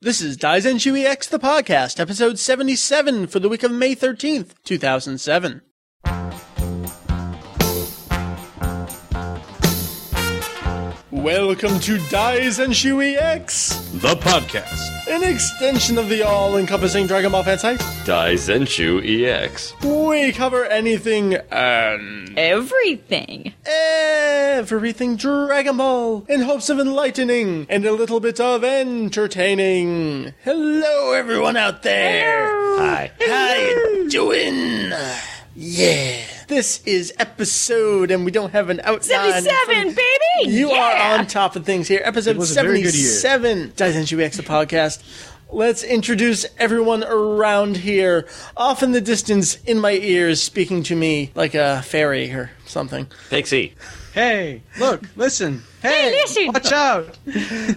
This is Daizenshuu EX the podcast, episode 77 for the week of May 13th, 2007. Welcome to Daizenshuu EX, The podcast. an extension of the all-encompassing Dragon Ball fan site. Daizenshuu EX. We cover anything and Everything. everything Dragon Ball in hopes of enlightening and a little bit of entertaining. Hello, everyone out there. Hi. How you doing? Yeah. This is episode, and we don't have an outline. 77, baby! You yeah. are on top of things here. Episode was a very good year. 77. Daizenshuu EX, the podcast. Let's introduce everyone around here. Off in the distance, in my ears, speaking to me like a fairy or something. Pixie. Hey, look, listen. Hey, listen. watch out.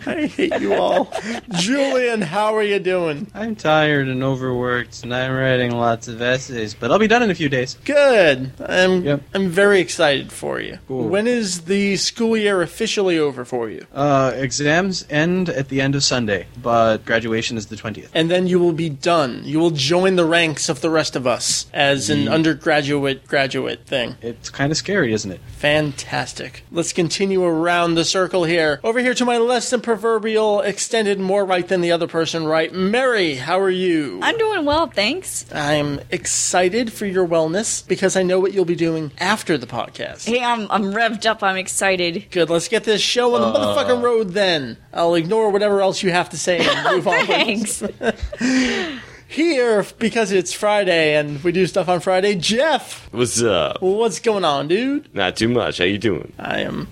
I hate you all. Julian, how are you doing? I'm tired and overworked, and I'm writing lots of essays, but I'll be done in a few days. Good. I'm Yep. I'm very excited for you. Cool. When is the school year officially over for you? Uh, exams end at the end of Sunday, but graduation is the 20th. And then you will be done. You will join the ranks of the rest of us as an undergraduate graduate thing. It's kind of scary, isn't it? Fantastic. Let's continue around the circle here. Over here to my less than proverbial, extended more right than the other person right. Mary, how are you? I'm doing well, thanks. I'm excited for your wellness because I know what you'll be doing after the podcast. Hey, I'm, I'm revved up. I'm excited. Good, let's get this show on the uh. motherfucking road then. I'll ignore whatever else you have to say and move on. Thanks. Here, because it's Friday and we do stuff on Friday, Jeff, What's up? what's going on, dude? Not too much. How you doing? I am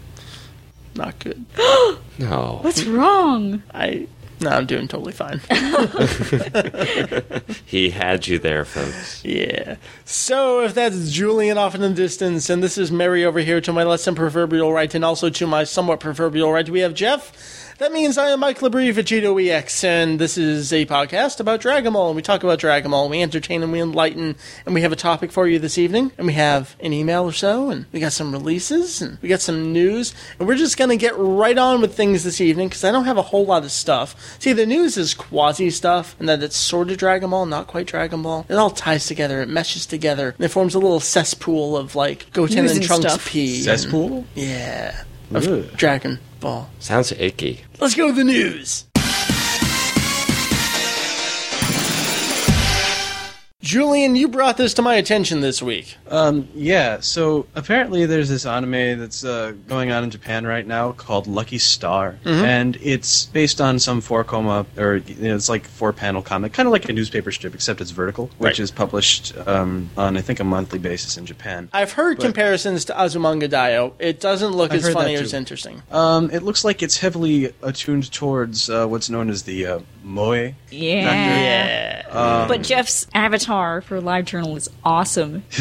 not good. No. What's wrong? I no, I'm doing totally fine. He had you there, folks. Yeah. So if that's Julian off in the distance, and this is Mary over here to my less than proverbial right, and also to my somewhat proverbial right, we have Jeff. That means I am Mike Labrie VegettoEX, and this is a podcast about Dragon Ball. And we talk about Dragon Ball, and we entertain and we enlighten, and we have a topic for you this evening, and we have an email or so, and we got some releases, and we got some news, and we're just gonna get right on with things this evening because I don't have a whole lot of stuff. See, the news is quasi stuff, and that it's sort of Dragon Ball, not quite Dragon Ball. It all ties together, it meshes together, and it forms a little cesspool of like Goten News and and Trunks stuff. pee. and- Cesspool? yeah. Of Ugh. Dragon Ball. Sounds icky. Let's go to the news. Julian, you brought this to my attention this week. Um, yeah, so apparently there's this anime that's uh, going on in Japan right now called Lucky Star, and it's based on some four koma, or you know, it's like four panel comic, kind of like a newspaper strip, except it's vertical, which Right. is published um, on I think a monthly basis in Japan. I've heard But- comparisons to Azumanga Daioh. It doesn't look I've as funny or as interesting. Um, it looks like it's heavily attuned towards uh, what's known as the uh, moe. Yeah. Um, But Jeff's avatar for live journal is awesome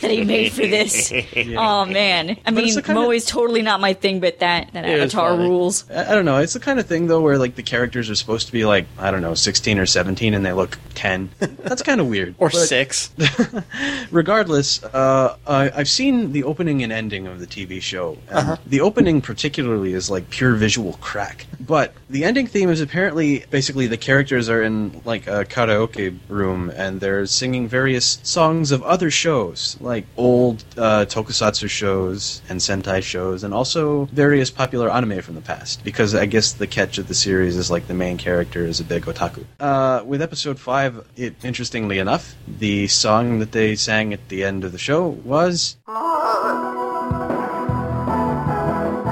that he made for this. Oh man, I But mean, it's Moe of- is totally not my thing, but that that avatar rules. I, I don't know. It's the kind of thing though where like the characters are supposed to be like I don't know, sixteen or seventeen, and they look ten. That's kind of weird. Or But six. Regardless, uh, I, I've seen the opening and ending of the TV show. and The opening particularly is like pure visual crack, but the ending theme is apparently basically the characters are in like a karaoke room and they're singing various songs of other shows, like old uh, tokusatsu shows and sentai shows, and also various popular anime from the past. Because I guess the catch of the series is like the main character is a big otaku. Uh, with episode five, it interestingly enough, the song that they sang at the end of the show was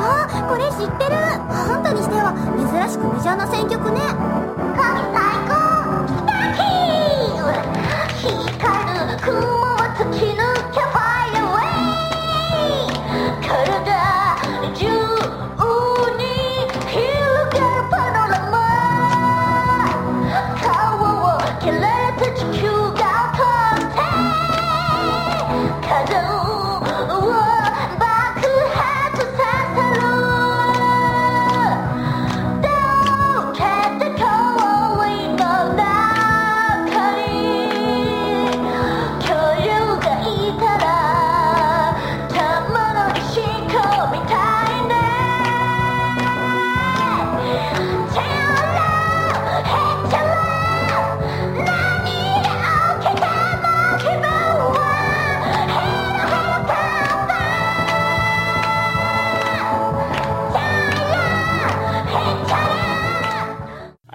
あこれ知ってるハンタにして は珍しくメジャーな選曲ね。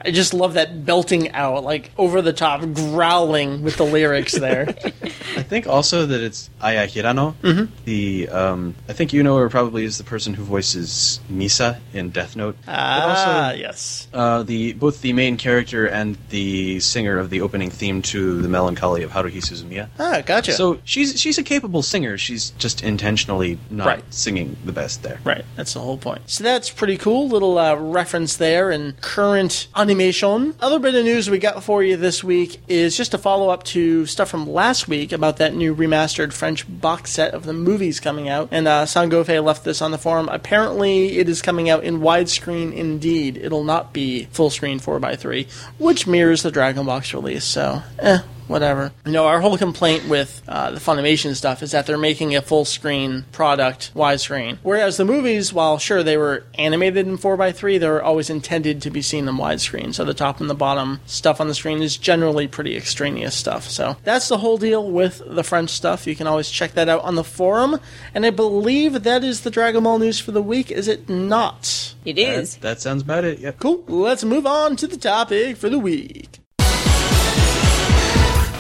I just love that belting out, like over the top, growling with the lyrics there. I think also that it's Aya Hirano. Mm-hmm. The um, I think you know her probably is the person who voices Misa in Death Note. But ah, also yes. uh, the both the main character and the singer of the opening theme to the Melancholy of Haruhi Suzumiya. Ah, gotcha. So she's she's a capable singer. She's just intentionally not Right. singing the best there. Right, that's the whole point. So that's pretty cool. Little uh, reference there in current animation. Other bit of news we got for you this week is just a follow up to stuff from last week about that new remastered French box set of the movies coming out. And uh, Sangofe left this on the forum. Apparently, it is coming out in widescreen indeed. It'll not be full screen 4x3, which mirrors the Dragon Box release. So, eh whatever. You know, our whole complaint with uh, the Funimation stuff is that they're making a full screen product widescreen. Whereas the movies, while sure they were animated in 4x3, they were always intended to be seen in widescreen. So the top and the bottom stuff on the screen is generally pretty extraneous stuff. So that's the whole deal with the French stuff. You can always check that out on the forum. And I believe that is the Dragon Ball news for the week, is it not? It is. That, is. that sounds about it. Yep. Cool. Let's move on to the topic for the week.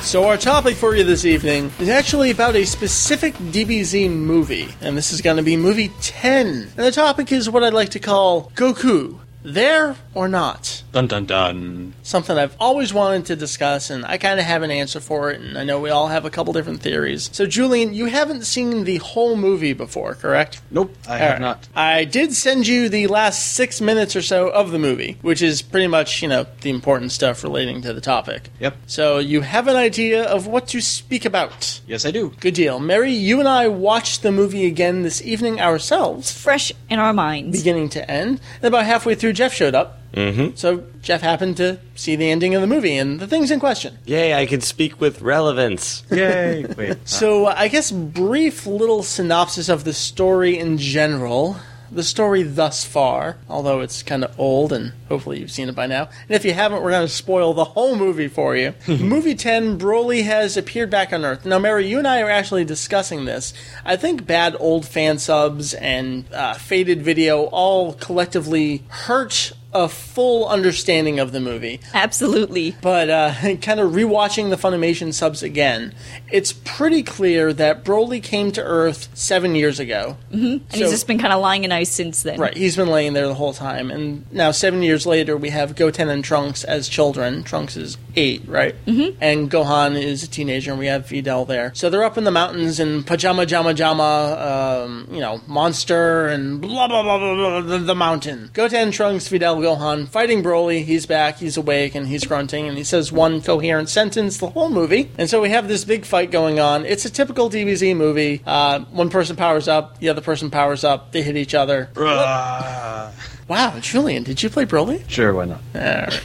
So, our topic for you this evening is actually about a specific DBZ movie, and this is going to be movie 10. And the topic is what I'd like to call Goku. There or not? Dun dun dun. Something I've always wanted to discuss, and I kind of have an answer for it, and I know we all have a couple different theories. So, Julian, you haven't seen the whole movie before, correct? Nope, I All have right. not. I did send you the last six minutes or so of the movie, which is pretty much, you know, the important stuff relating to the topic. Yep. So you have an idea of what to speak about. Yes, I do. Good deal. Mary, you and I watched the movie again this evening ourselves, Fresh in our minds. beginning to end. And about halfway through, Jeff showed up. Mm-hmm. So Jeff happened to see the ending of the movie and the things in question. Yay, I can speak with relevance. Yay! Wait. So, I guess brief little synopsis of the story in general. The story thus far, although it's kind of old and hopefully you've seen it by now. And if you haven't, we're going to spoil the whole movie for you. movie 10, Broly has appeared back on Earth. Now, Mary, you and I are actually discussing this. I think bad old fan subs and uh, faded video all collectively hurt a full understanding of the movie. Absolutely. But uh, kind of rewatching the Funimation subs again, it's pretty clear that Broly came to Earth seven years ago. Mm-hmm. And he's just been kind of lying in ice since then. Right, he's been laying there the whole time, and now seven years later, we have Goten and Trunks as children. Trunks is eight, right? Mm-hmm. And Gohan is a teenager, and we have Videl there. So they're up in the mountains, in Pajama Jama Jama, um, you know, monster, and blah blah blah blah blah, the, the mountain. Goten, Trunks, Videl, Gohan fighting Broly. He's back, he's awake, and he's grunting, and he says one coherent sentence the whole movie. And so we have this big fight going on. It's a typical DBZ movie. Uh, one person powers up, the other person powers up. They hit each other. Wow, Julian, did you play Broly? sure, why not? Alright.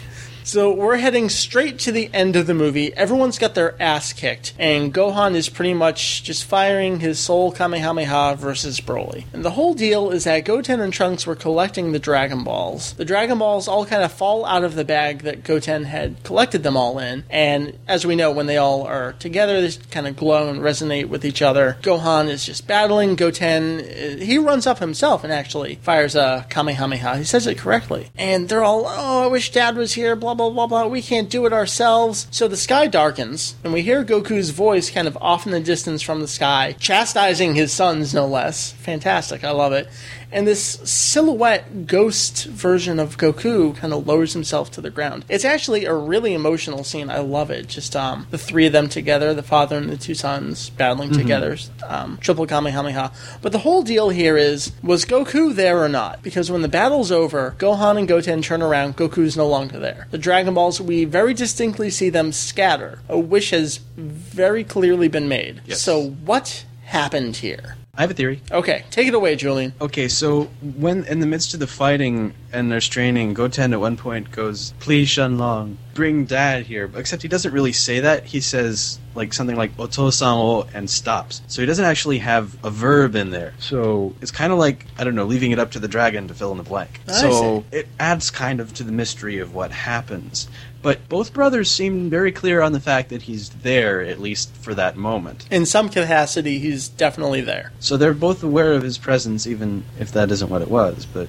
So we're heading straight to the end of the movie. Everyone's got their ass kicked, and Gohan is pretty much just firing his soul Kamehameha versus Broly. And the whole deal is that Goten and Trunks were collecting the Dragon Balls. The Dragon Balls all kind of fall out of the bag that Goten had collected them all in, and as we know, when they all are together, they kind of glow and resonate with each other. Gohan is just battling. Goten, he runs up himself and actually fires a Kamehameha. He says it correctly. And they're all, oh, I wish Dad was here, blah, blah, blah, blah. We can't do it ourselves. So the sky darkens, and we hear Goku's voice kind of off in the distance from the sky, chastising his sons, no less. Fantastic. I love it. And this silhouette ghost version of Goku kind of lowers himself to the ground. It's actually a really emotional scene. I love it. Just um, the three of them together, the father and the two sons battling together, um, triple Kamehameha. But the whole deal here is was Goku there or not? Because when the battle's over, Gohan and Goten turn around, Goku's no longer there. The Dragon Balls, we very distinctly see them scatter. A wish has very clearly been made. Yes. So what happened here? I have a theory. Okay, take it away, Julian. Okay, so when in the midst of the fighting and they're straining, Goten at one point goes, "Please, Shenlong, bring Dad here." Except he doesn't really say that. He says like something like "otosan o" and stops. So he doesn't actually have a verb in there. So it's kind of like I don't know, leaving it up to the dragon to fill in the blank. I so it adds kind of to the mystery of what happens. But both brothers seem very clear on the fact that he's there, at least for that moment. In some capacity, he's definitely there. So they're both aware of his presence, even if that isn't what it was. But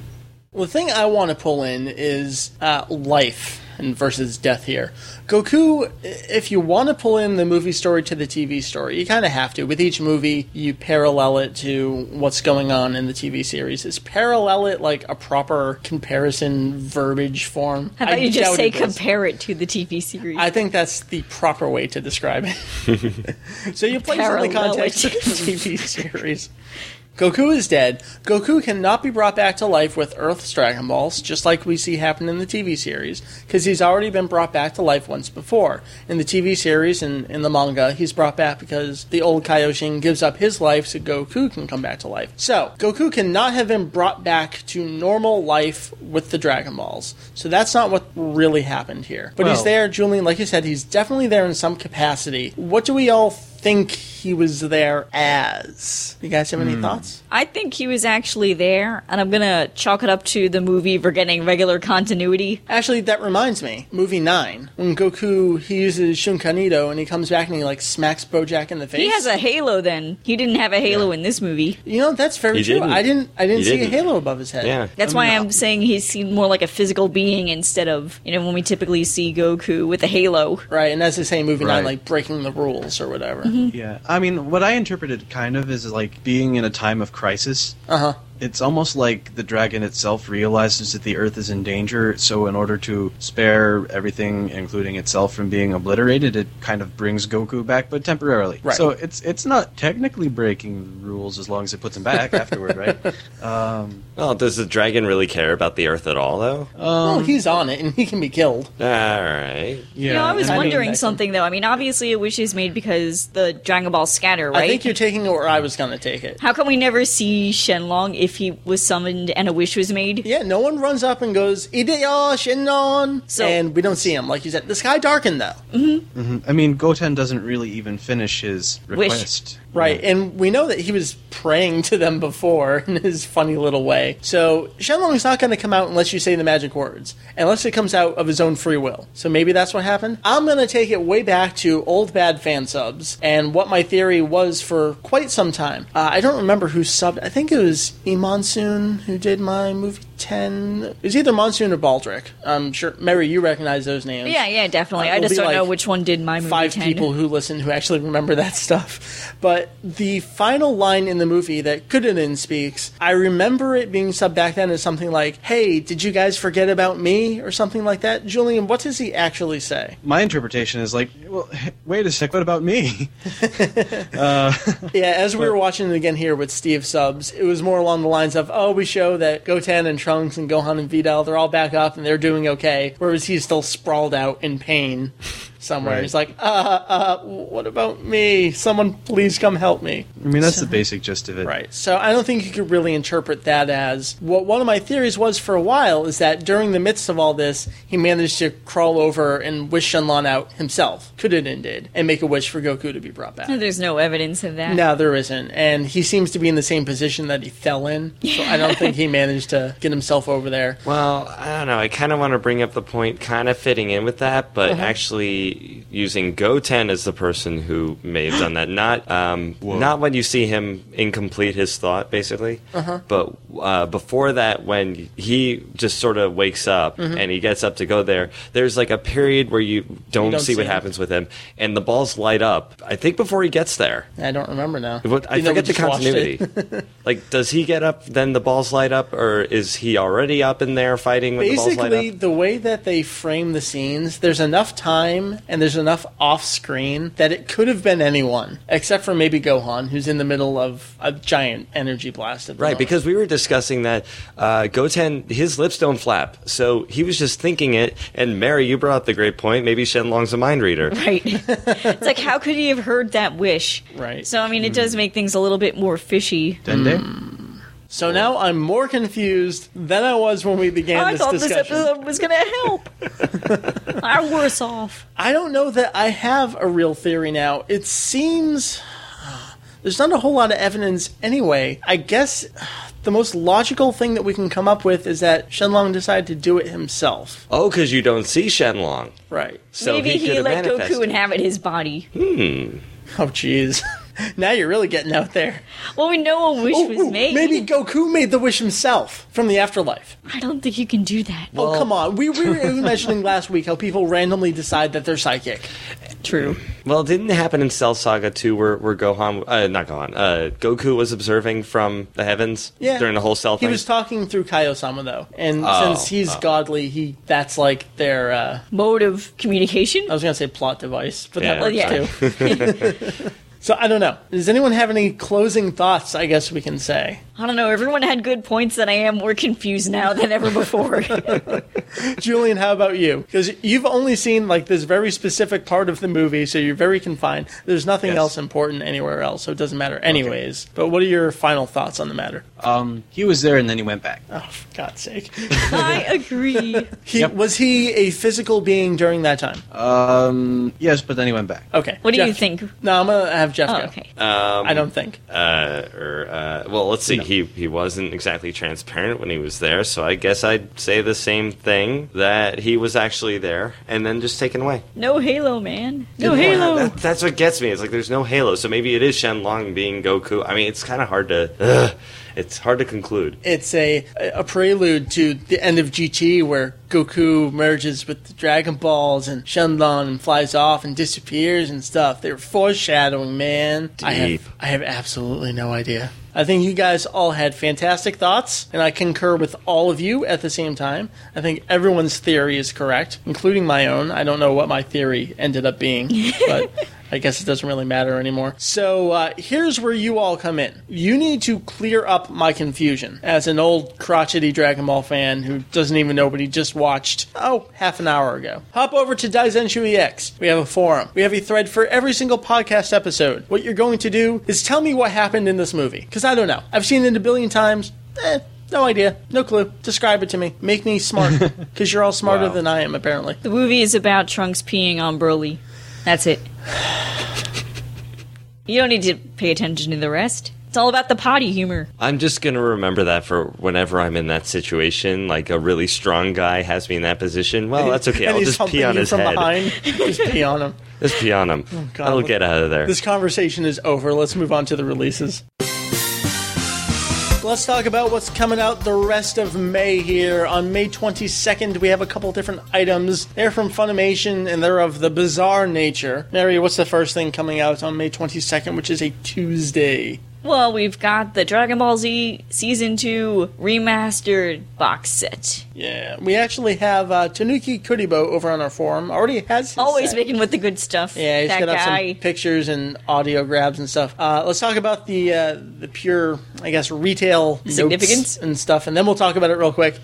Well, the thing I want to pull in is uh, life. And versus death here. Goku, if you want to pull in the movie story to the TV story, you kind of have to. With each movie, you parallel it to what's going on in the TV series. Is parallel it like a proper comparison verbiage form? How about I you just say it compare it to the TV series? I think that's the proper way to describe it. so you place it in the Parallel context it. of the TV series. Goku is dead. Goku cannot be brought back to life with Earth's Dragon Balls, just like we see happen in the TV series, because he's already been brought back to life once before. In the TV series and in the manga, he's brought back because the old Kaioshin gives up his life so Goku can come back to life. So, Goku cannot have been brought back to normal life with the Dragon Balls. So that's not what really happened here. But he's there, Julian, like you said, he's definitely there in some capacity. What do we all think he was there as? You guys have any hmm. thoughts? I think he was actually there, and I'm gonna chalk it up to the movie for getting regular continuity. Actually, that reminds me. Movie 9. When Goku, he uses Shunkan Idou and he comes back and he, like, smacks Bojack in the face. He has a halo. Then he didn't have a halo in this movie. You know, that's very He true. didn't. I didn't I didn't He see didn't. a halo above his head. Yeah. That's why I'm saying he seemed more like a physical being instead of you know when we typically see Goku with a halo. Right, and that's the same in movie 9, like, breaking the rules or whatever. Mm-hmm. Yeah, I mean, what I interpreted kind of is like being in a time of crisis. Uh huh. It's almost like the dragon itself realizes that the Earth is in danger, so in order to spare everything, including itself, from being obliterated, it kind of brings Goku back, but temporarily. Right. So it's it's not technically breaking the rules as long as it puts him back afterward, right? Um, Well, does the dragon really care about the Earth at all, though? well, he's on it and he can be killed. All right. yeah. you know, I was and I mean, wondering that- something though. I mean, obviously a wish is made because the Dragon Ball scatter, right? I think you're taking it where I was going to take it. How come we never see Shenlong if he was summoned and a wish was made? Yeah, no one runs up and goes, Ideyo Shenlong! So- and we don't see him. Like you said, the sky darkened, though. I mean, Goten doesn't really even finish his request. Right, and we know that he was praying to them before in his funny little way. So Shenlong's not going to come out unless you say the magic words, unless it comes out of his own free will. So maybe that's what happened. I'm going to take it way back to old bad fan subs and what my theory was for quite some time. Uh, I don't remember who subbed. I think it was E Monsoon who did my movie 10. It's either Monsoon or Baldrick. I'm sure, Mary, you recognize those names. Yeah, yeah, definitely. Uh, I just don't know which one did my movie. five 10. people who listen who actually remember that stuff. But the final line in the movie that Kuririn speaks, I remember it being subbed back then as something like, "Hey, did you guys forget about me?" or something like that. Julian, what does he actually say? My interpretation is like, well, wait a sec, what about me? Yeah, as we were watching it again here with Steve subs, it was more along the lines of, "Oh, we show that Goten and Trunks and Gohan and Videl, they're all back up and they're doing okay," whereas he's still sprawled out in pain somewhere. Right. He's like, "Uh, uh, what about me? Someone please come help me." I mean, that's the basic gist of it. Right. So I don't think you could really interpret that as what one of my theories was for a while is that during the midst of all this, he managed to crawl over and wish Shenlong out himself. could Kuririn did, and make a wish for Goku to be brought back. There's no evidence of that. No, there isn't. And he seems to be in the same position that he fell in. So I don't think he managed to get himself over there. Well, I don't know. I kind of want to bring up the point, kind of fitting in with that, but actually using Goten as the person who may have done that. Not, um, not when you see him incomplete his thought, basically, but uh, before that, when he just sort of wakes up and he gets up to go there. There's like a period where you don't, don't see, see what him. happens with him, and the balls light up. I think before he gets there. I don't remember now. What, I You forget the just watched it. continuity. like, does he get up, then the balls light up, or is he already up in there fighting when the balls Basically, the way that they frame the scenes, there's enough time and there's enough off screen that it could have been anyone, except for maybe Gohan, who's in the middle of a giant energy blast. At the Right, moment. because we were discussing that uh, Goten, his lips don't flap, so he was just thinking it. And Mary, you brought up the great point. Maybe Shenlong's a mind reader. Right. it's like, how could he have heard that wish? Right. So, I mean, it does make things a little bit more fishy. Dende? So now I'm more confused than I was when we began I this thought this episode was going to help. I'm worse off. I don't know that I have a real theory now. It seems there's not a whole lot of evidence anyway. I guess the most logical thing that we can come up with is that Shenlong decided to do it himself. Oh, because you don't see Shenlong. Right. So Maybe he, he, let manifested. Goku inhabit his body. Hmm. Oh, jeez. now you're really getting out there. Well, we know a wish Ooh, was ooh, made. Maybe Goku made the wish himself from the afterlife. I don't think you can do that. oh, come on. We, we were mentioning last week how people randomly decide that they're psychic. True. Well, it didn't happen in Cell Saga 2 where, where Gohan, uh, not Gohan, uh, Goku was observing from the heavens Yeah. during the whole Cell thing? He thing? was talking through Kaiosama, though. And Oh, since he's godly, he that's like their, uh, Mode of communication. I was going to say plot device, but Yeah. that Well, works yeah. too. so I don't know. Does anyone have any closing thoughts, I guess we can say? I don't know. Everyone had good points, and I am more confused now than ever before. Julian, how about you? Because you've only seen like this very specific part of the movie, so you're very confined. There's nothing Yes. else important anywhere else, so it doesn't matter anyways. But what are your final thoughts on the matter? Um, he was there and then he went back. Oh, for God's sake. I agree. He, Yep. Was he a physical being during that time? Um, yes, but then he went back. Okay. What do you think? No, I'm going to have Jeff Oh, go. okay. um, I don't think. uh, or, uh, well, let's see. He he wasn't exactly transparent when he was there, so I guess I'd say the same thing that he was actually there and then just taken away. No Halo, man. No Good Halo. That, that's what gets me. It's like there's no Halo, so maybe it is Shenlong being Goku. I mean, it's kind of hard to. Ugh, it's hard to conclude. It's a a prelude to the end of GT where Goku merges with the Dragon Balls and Shenlong and flies off and disappears and stuff. They're foreshadowing, man. I Deep. have I have absolutely no idea. I think you guys all had fantastic thoughts, and I concur with all of you at the same time. I think everyone's theory is correct, including my own. I don't know what my theory ended up being, but I guess it doesn't really matter anymore. So uh, here's where you all come in. You need to clear up my confusion as an old crotchety Dragon Ball fan who doesn't even know what he just watched, oh, half an hour ago. Hop over to Daizenshuu EX. We have a forum. We have a thread for every single podcast episode. What you're going to do is tell me what happened in this movie, because I don't know. I've seen it a billion times. Eh, no idea. No clue. Describe it to me. Make me smart, because you're all smarter Wow. than I am, apparently. The movie is about Trunks peeing on Broly. That's it. You don't need to pay attention to the rest. It's all about the potty humor. I'm just gonna remember that for whenever I'm in that situation. Like a really strong guy has me in that position. Well, that's okay. I'll just pee on his from head. behind. Just pee on him. Just pee on him. Oh, God. I'll get out of there. This conversation is over. Let's move on to the releases. Let's talk about what's coming out the rest of May here. On May 22nd, we have a couple different items. They're from Funimation and they're of the bizarre nature. Mary, what's the first thing coming out on May 22nd, which is a Tuesday? Well, we've got the Dragon Ball Z Season 2 remastered box set. Yeah, we actually have uh, Tanuki Kuribo over on our forum. Already has his Always set. making with the good stuff. Yeah, he's got up some pictures and audio grabs and stuff. Uh, let's talk about the uh, the pure, I guess, retail Significance? and stuff, and then we'll talk about it real quick.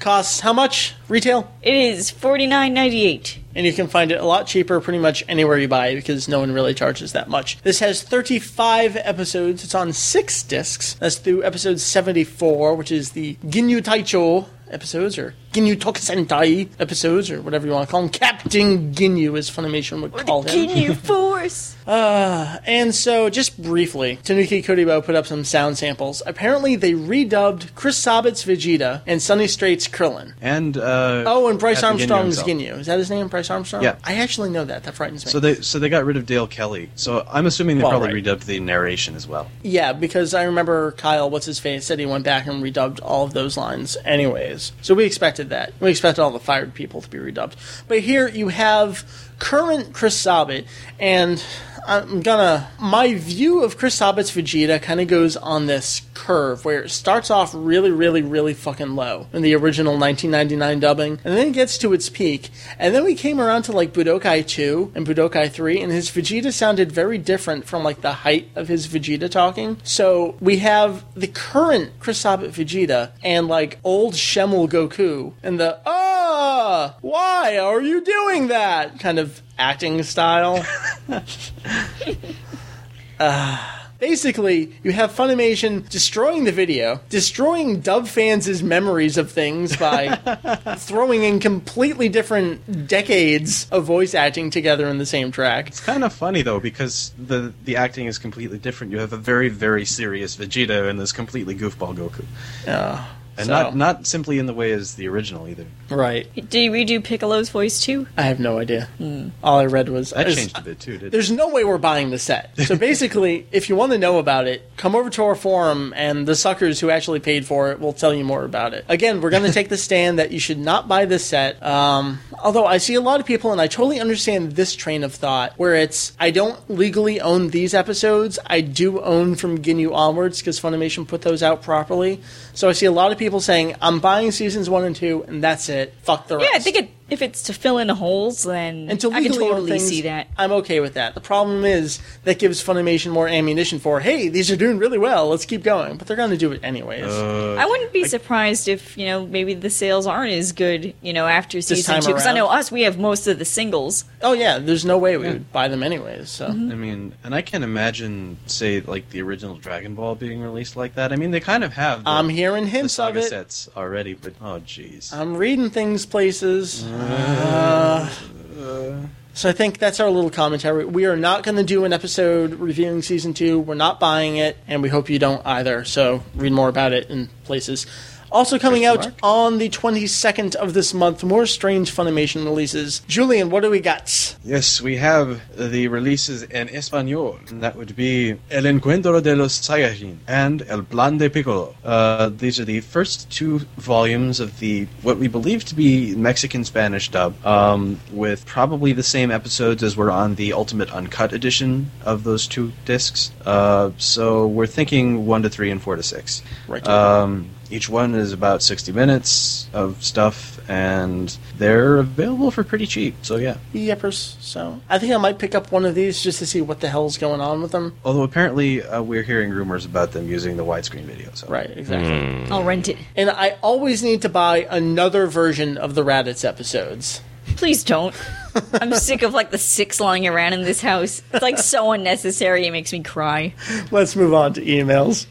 Costs how much retail? It is forty nine ninety eight. And you can find it a lot cheaper pretty much anywhere you buy because no one really charges that much. This has 35 episodes. It's on six discs. That's through episode 74, which is the Ginyu Taicho episodes, or Ginyu Tokusentai episodes, or whatever you want to call them. Captain Ginyu, as Funimation would call him. Ginyu Force. And so, just briefly, Tanuki Kuribo put up some sound samples. Apparently, they redubbed Chris Sabat's Vegeta and Sonny Strait's Krillin. And uh, Oh, and Brice Captain Ginyu Armstrong's himself. Ginyu. Is that his name, Brice Armstrong? Yeah. I actually know that. That frightens me. So they so they got rid of Dale Kelly. So I'm assuming they Well, probably right. redubbed the narration as well. yeah, because I remember Kyle, what's his face, said he went back and redubbed all of those lines anyways. So we expected that. We expected all the fired people to be redubbed. But here you have current Chris Sabat, and I'm gonna. My view of Chris Sabat's Vegeta kind of goes on this curve where it starts off really, really, really fucking low in the original 1999 dubbing, and then it gets to its peak. And then we came around to like Budokai 2 and Budokai 3, and his Vegeta sounded very different from like the height of his Vegeta talking. So we have the current Chris Sabat Vegeta and like old Schemmel Goku, and the ah, why are you doing that kind of acting style. Basically, you have Funimation destroying the video, destroying dub fans' memories of things by throwing in completely different decades of voice acting together in the same track. It's kind of funny though because the the acting is completely different. You have a very very serious Vegeta and this completely goofball Goku. Uh, and So- not not simply in the way as the original either. Right. Do you redo Piccolo's voice too? I have no idea. All I read was I changed a bit too. Did There's no way we're buying the set. So basically, if you want to know about it, come over to our forum, and the suckers who actually paid for it will tell you more about it. Again, we're going to take the stand that you should not buy this set. Um, although I see a lot of people, and I totally understand this train of thought, where it's I don't legally own these episodes. I do own from Ginyu onwards because Funimation put those out properly. So I see a lot of people saying I'm buying seasons one and two, and that's it. Fuck the rest. Yeah, I think it, if it's to fill in holes, then And to I can totally things, see that. I'm okay with that. The problem is that gives Funimation more ammunition for, hey, these are doing really well, let's keep going. But they're going to do it anyways. Uh, I wouldn't be surprised if you know maybe the sales aren't as good you know after season two because I know us we have most of the singles. oh yeah, there's no way we would buy them anyways. So mm-hmm. I mean, and I can't imagine, say, like the original Dragon Ball being released like that. I mean, they kind of have. The, I'm hearing the hints of it. sets already, but oh jeez. I'm reading things places. Uh, Uh, so I think that's our little commentary. We are not going to do an episode reviewing season two. We're not buying it, and we hope you don't either. So read more about it in places. Also coming out on the 22nd of this month, more strange Funimation releases. Julian, what do we got? Yes, we have the releases in Espanol. and That would be El Encuentro de los Saiyajin and El Plan de Piccolo. Uh, these are the first two volumes of the what we believe to be Mexican Spanish dub, um, with probably the same episodes as were on the Ultimate Uncut edition of those two discs. Uh, so we're thinking one to three and four to six. Right. Um, each one is about 60 minutes of stuff, and they're available for pretty cheap. So yeah. Yepers. So I think I might pick up one of these just to see what the hell's going on with them. Although apparently uh, we're hearing rumors about them using the widescreen video. So Right, exactly. I'll rent it. And I always need to buy another version of the Raditz episodes. Please don't. I'm sick of like the six lying around in this house. It's like so unnecessary. It makes me cry. Let's move on to emails.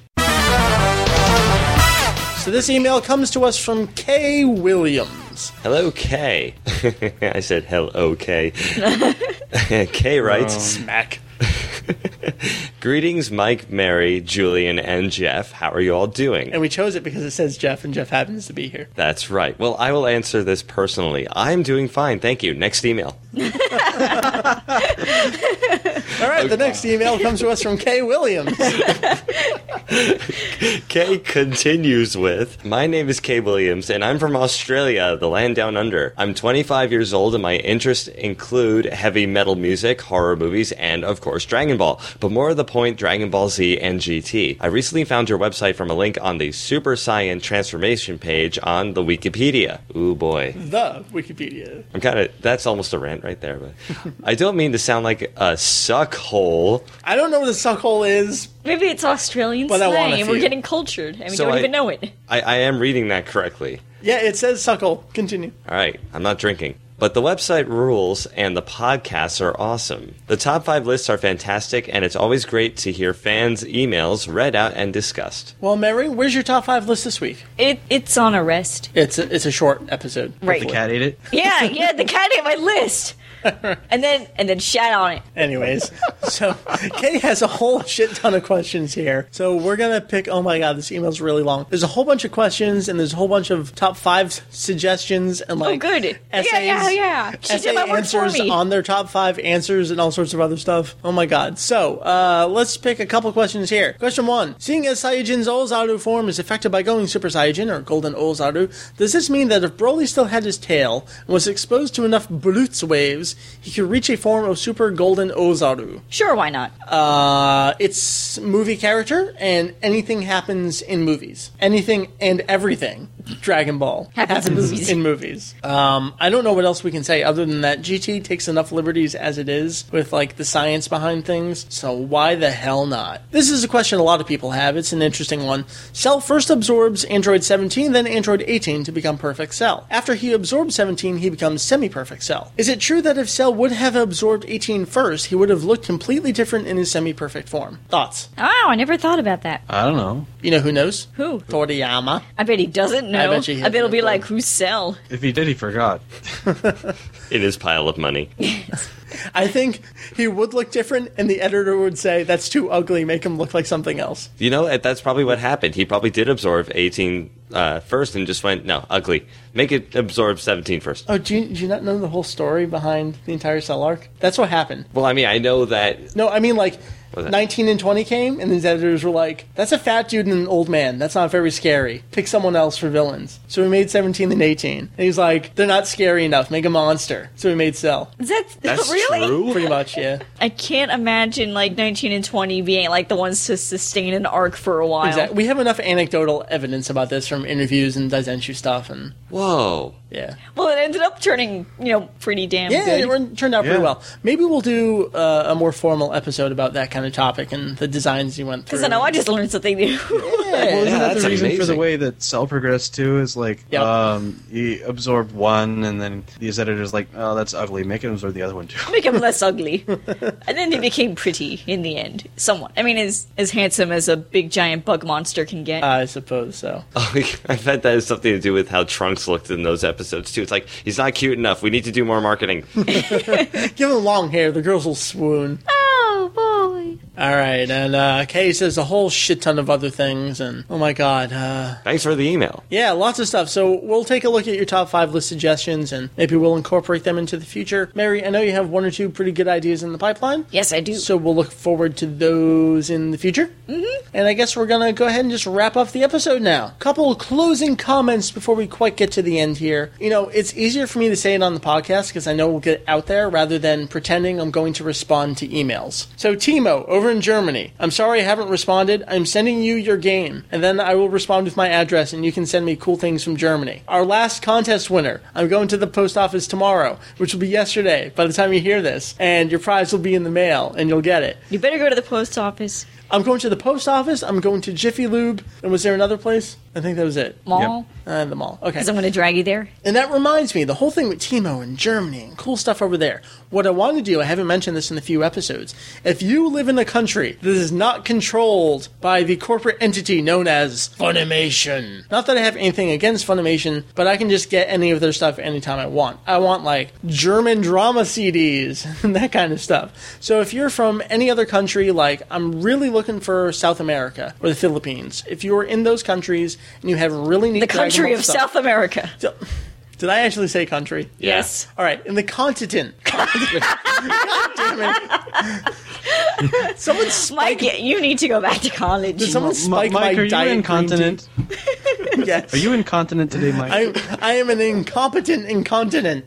So this email comes to us from Kay Williams. Hello, Kay. I said hello, Kay. Kay writes, oh. Smack. Greetings, Mike, Mary, Julian, and Jeff. How are you all doing? And we chose it because it says Jeff, and Jeff happens to be here. That's right. Well, I will answer this personally. I'm doing fine, thank you. Next email. All right, the next email comes to us from Kay Williams. Kay continues with My name is Kay Williams, and I'm from Australia, the land down under. I'm 25 years old, and my interests include heavy metal music, horror movies, and of course, Dragon Ball. But more to the point, Dragon Ball Z and GT. I recently found your website from a link on the Super Saiyan transformation page on the Wikipedia. Ooh boy. the Wikipedia. I'm kind of, that's almost a rant right there, but I don't mean to sound like a suck hole. I don't know what a suckhole is. Maybe it's Australian But I want slang, we're few. getting cultured, and we So don't I- even know it. I, I am reading that correctly. Yeah, it says suckhole. Continue. All right, I'm not drinking. But the website rules and the podcasts are awesome. The top five lists are fantastic, and it's always great to hear fans' emails read out and discussed. Well, Mary, where's your top five list this week? It it's on a rest. It's a, it's a short episode. Right. the cat ate it. Yeah, yeah, the cat ate my list. and then and then shat on it. Anyways, so Kay has a whole shit ton of questions here. So we're gonna pick. Oh my god, this email's really long. There's a whole bunch of questions and there's a whole bunch of top five suggestions and like oh, good. essays, yeah, yeah, yeah. She essay did my work for answers on their top five answers and all sorts of other stuff. Oh my god. So uh, let's pick a couple questions here. Question one: Seeing as Saiyajin's Ozaru form is affected by going Super Saiyajin or Golden Ozaru, does this mean that if Broly still had his tail and was exposed to enough Blutz waves, he could reach a form of Super Golden Ozaru? Sure, why not? Uh, it's movie character, and anything happens in movies. Anything and everything. Dragon Ball Happens in movies. in movies. Um, I don't know what else we can say other than that GT takes enough liberties as it is with like the science behind things. So why the hell not? This is a question a lot of people have. It's an interesting one. Cell first absorbs Android 17, then Android 18 to become Perfect Cell. After he absorbs 17, he becomes semi-perfect Cell. Is it true that if Cell would have absorbed 18 first, he would have looked completely different in his semi-perfect form? Thoughts? Oh, I never thought about that. I don't know. You know who knows? Who? Toriyama. I bet he doesn't know. I bet you he I bet it'll be like, who's Cell? If he did, he forgot. In his pile of money. I think he would look different, and the editor would say, "That's too ugly. Make him look like something else." You know, that's probably what happened. He probably did absorb 18 uh, first and just went, no, ugly. Make it absorb 17 first. Oh, do you, do you not know the whole story behind the entire cell arc? That's what happened. Well, I mean, I know that. No, I mean like Was that- 19 and 20 came, and his editors were like, "That's a fat dude and an old man. That's not very scary. Pick someone else for villains." So we made 17 and 18, and he's like, "They're not scary enough. Make a monster." So we made Cell. Is that That's really? true. Pretty much, yeah. I can't imagine like 19 and 20 being like the ones to sustain an arc for a while. Exactly. We have enough anecdotal evidence about this from interviews and Daizenshu stuff, and Whoa. Yeah. Well, it ended up turning, you know, pretty damn Yeah, good. it turned out pretty well. Maybe we'll do uh, a more formal episode about that kind of topic and the designs you went through. Because I know I just learned something new. Yeah. Well, isn't Yeah, that that's the reason for the way that Cell progressed too? Is like, Yep. um, he absorbed one, and then these editors like, oh, that's ugly. Make him absorb the other one too. Make him less ugly. and then he became pretty in the end. Somewhat. I mean, as, as handsome as a big giant bug monster can get. I suppose so. Oh, I bet that has something to do with how Trunks looked in those episodes, too. It's like, he's not cute enough. We need to do more marketing. Give him long hair, the girls will swoon. Ah, boy. All right, and uh, Kay says a whole shit ton of other things, and oh my god, uh, Thanks for the email. yeah, lots of stuff. So we'll take a look at your top five list suggestions, and maybe we'll incorporate them into the future. Mary, I know you have one or two pretty good ideas in the pipeline. Yes, I do. So we'll look forward to those in the future. Mm-hmm. And I guess we're gonna go ahead and just wrap up the episode now. Couple closing comments before we quite get to the end here. You know, it's easier for me to say it on the podcast because I know we'll get out there rather than pretending I'm going to respond to emails. So Timo, over in Germany, I'm sorry I haven't responded. I'm sending you your game, and then I will respond with my address, and you can send me cool things from Germany. Our last contest winner, I'm going to the post office tomorrow, which will be yesterday by the time you hear this, and your prize will be in the mail, and you'll get it. you better go to the post office. I'm going to the post office. I'm going to Jiffy Lube. And was there another place? I think that was it. Mall. Uh, the mall. Okay. Because I'm going to drag you there. And that reminds me, the whole thing with Timo and Germany and cool stuff over there. What I want to do, I haven't mentioned this in a few episodes. If you live in a country that is not controlled by the corporate entity known as Funimation, not that I have anything against Funimation, but I can just get any of their stuff anytime I want. I want like German drama CDs and that kind of stuff. So if you're from any other country, like I'm really looking for South America or the Philippines, if you're in those countries and you have really neat The country Dragon Ball of stuff- South America. did I actually say country? Yeah. Yes. All right, in the continent. God damn it. Someone spike. Mike, you need to go back to college. Did someone M- spike Mike, my are you diet green incontinent? Yes. Are you incontinent today, Mike? I'm, I am an incompetent incontinent.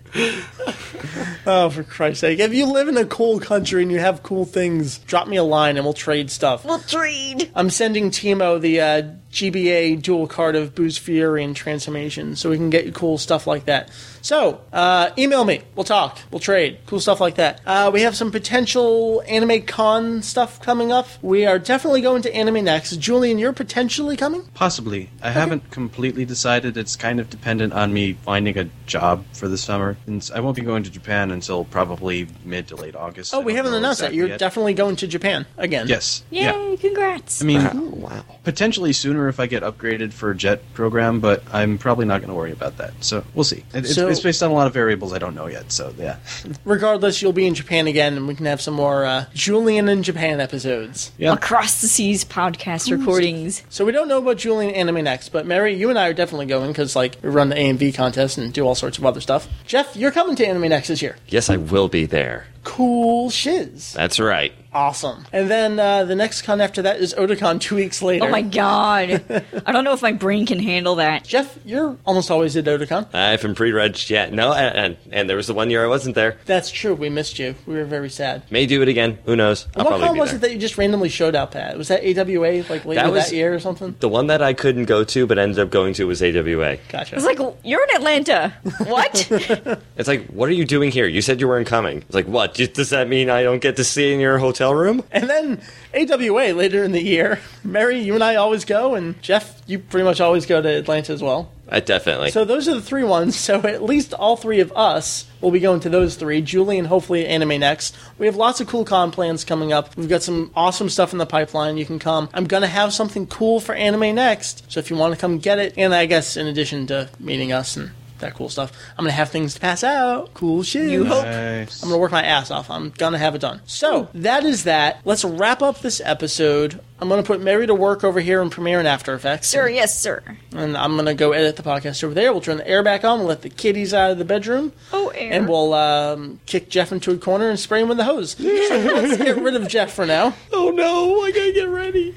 Oh, for Christ's sake. If you live in a cool country and you have cool things, drop me a line and we'll trade stuff. We'll trade. I'm sending Timo the uh, GBA dual card of Buu's Fury and Transformation so we can get you cool stuff like that. So, uh, email me. We'll talk. We'll trade. Cool stuff like that. Uh, we have some potential Anime Con stuff coming up. We are definitely going to Anime Next. Julian, you're potentially coming? Possibly. I haven't completely decided. It's kind of dependent on me finding a job for the summer. And I won't be going to Japan until probably mid to late August. Oh, I we haven't know announced that. You're yet. definitely going to Japan again. Yes. Yay, Yeah. congrats. I mean, wow. potentially sooner if I get upgraded for a jet program, but I'm probably not going to worry about that. So we'll see. It, it's, So- it's based on a lot of variables I don't know yet. So yeah. Regardless, you'll be in Japan again, and we can have some more uh, Julian in Japan episodes. Yeah. Across the Seas podcast recordings. So we don't know about Julian Anime Next, but Mary, you and I are definitely going because like we run the AMV contest and do all sorts of other stuff. Jeff, you're coming to Anime Next this year. Yes, I will be there. Cool shiz. That's right. Awesome. And then uh, the next con after that is Otakon two weeks later. Oh my god. I don't know if my brain can handle that. Jeff, you're almost always at Otakon. I haven't pre-reg yet. No, and, and, and there was the one year I wasn't there. That's true. We missed you. We were very sad. May do it again. Who knows? I'll what probably con be was there. it that you just randomly showed up at? Was that AWA like later That that, was- year or something? The one that I couldn't go to but ended up going to was AWA. Gotcha. It's like, you're in Atlanta. What? It's like, what are you doing here? You said you weren't coming. It's like, what? Does that mean I don't get to stay in your hotel room? And then AWA later in the year. Mary, you and I always go, and Jeff, you pretty much always go to Atlanta as well. I definitely. So those are the three ones. So at least all three of us will be going to those three. Julie and hopefully Anime Next. We have lots of cool con plans coming up. We've got some awesome stuff in the pipeline. You can come. I'm gonna have something cool for Anime Next. So if you want to come get it, and I guess in addition to meeting us and that cool stuff. I'm gonna have things to pass out. Cool shit. You hope. Nice. I'm gonna work my ass off. I'm gonna have it done. So that is that. Let's wrap up this episode. I'm gonna put Mary to work over here in Premiere and After Effects. Sir, yes, sir. And I'm gonna go edit the podcast over there. We'll turn the air back on. We'll let the kitties out of the bedroom. Oh, air. And we'll um, kick Jeff into a corner and spray him with the hose. So let's get rid of Jeff for now. Oh no, I gotta get ready.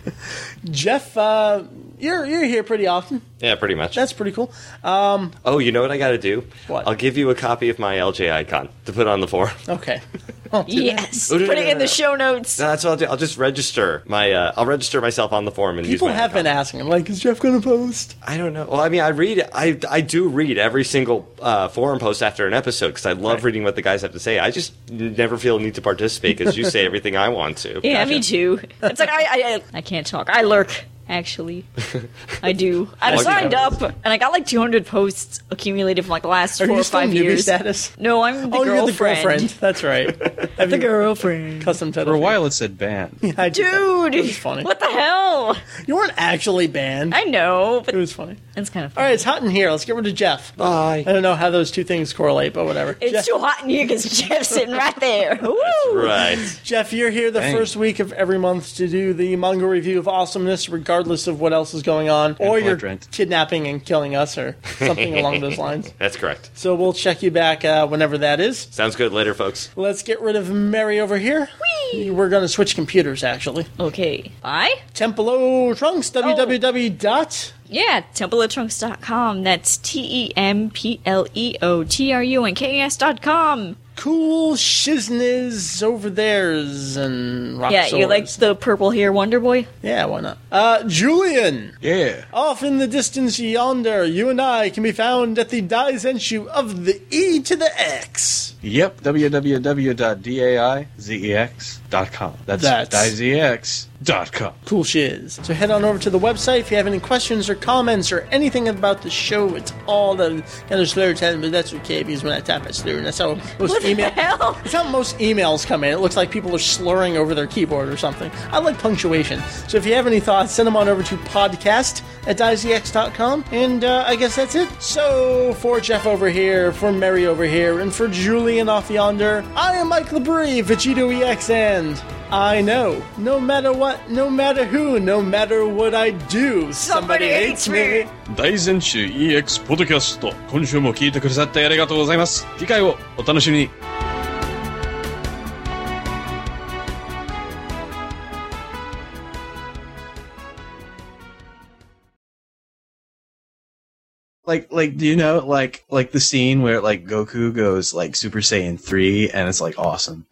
Jeff, uh, you're you're here pretty often. Yeah, pretty much. That's pretty cool. oh, you know what I gotta do? What? I'll give you a copy of my LJ icon to put on the forum. Okay. I'll do that. Yes. Oh, no, Put no, it no, in the show notes. No, that's what I'll do. I'll just register my. Uh, I'll register myself on the forum and People use my have icon. been asking, I'm like, is Jeff gonna post? I don't know. Well, I mean, I read. I I do read every single uh, forum post after an episode because I love Right. reading what the guys have to say. I just never feel a need to participate because you say everything I want to. Yeah, Gotcha. me too. It's like I, I I I can't talk. I lurk. Actually, I do. I'm signed you- up, and I got like 200 posts accumulated from like the last Are four you or still five newbie years. status? No, I'm the oh, girlfriend. you're the girlfriend. That's right. Have The you girlfriend. custom title For a while, it said ban. Yeah, I did that. Dude, It was funny. what the hell? You weren't actually banned. I know, but It was funny. it's kind of All funny. right, it's hot in here. Let's get rid of Jeff. Bye. I don't know how those two things correlate, but whatever. It's Jeff, too hot in here because Jeff's sitting right there. Woo! Right. Jeff, you're here the Dang. first week of every month to do the manga review of awesomeness, regardless of what else is going on, or you're Flagrant. kidnapping and killing us, or something along those lines. That's correct. So we'll check you back uh, whenever that is. Sounds good. Later, folks. Let's get rid of Meri over here. Whee! We're going to switch computers, actually. Okay. Bye? Temple O' Trunks, www. dot. Yeah, templeotrunks.com. That's T E M P L E O T R U N K S dot com. Cool shizness over there's and rock Yeah, you like the purple hair Wonder Boy? Yeah, why not? Uh, Julian! Yeah. Off in the distance yonder, you and I can be found at the Daizenshuu of the E to the X. Yep. www.daizex.com. That's, That's- daizex.com. Cool shiz. So head on over to the website if you have any questions or comments or anything about the show. It's all the kind of slur time, but that's okay because when I tap, I slur, and that's how most What the email. hell? It's how most emails come in. It looks like people are slurring over their keyboard or something. I like punctuation. So if you have any thoughts, send them on over to podcast at daizex.com. And uh, I guess that's it. So for Jeff over here, for Meri over here, and for Julian off yonder, I am Mike Labrie, Vegito EX, and I know, no matter what, no matter who, no matter what I do, somebody, hates me. 大全集 EX ポッドキャスト今週も聞いてくださってありがとうございます次回をお楽しみに Like, like, do you know, like, like the scene where like Goku goes like Super Saiyan three, and it's like awesome.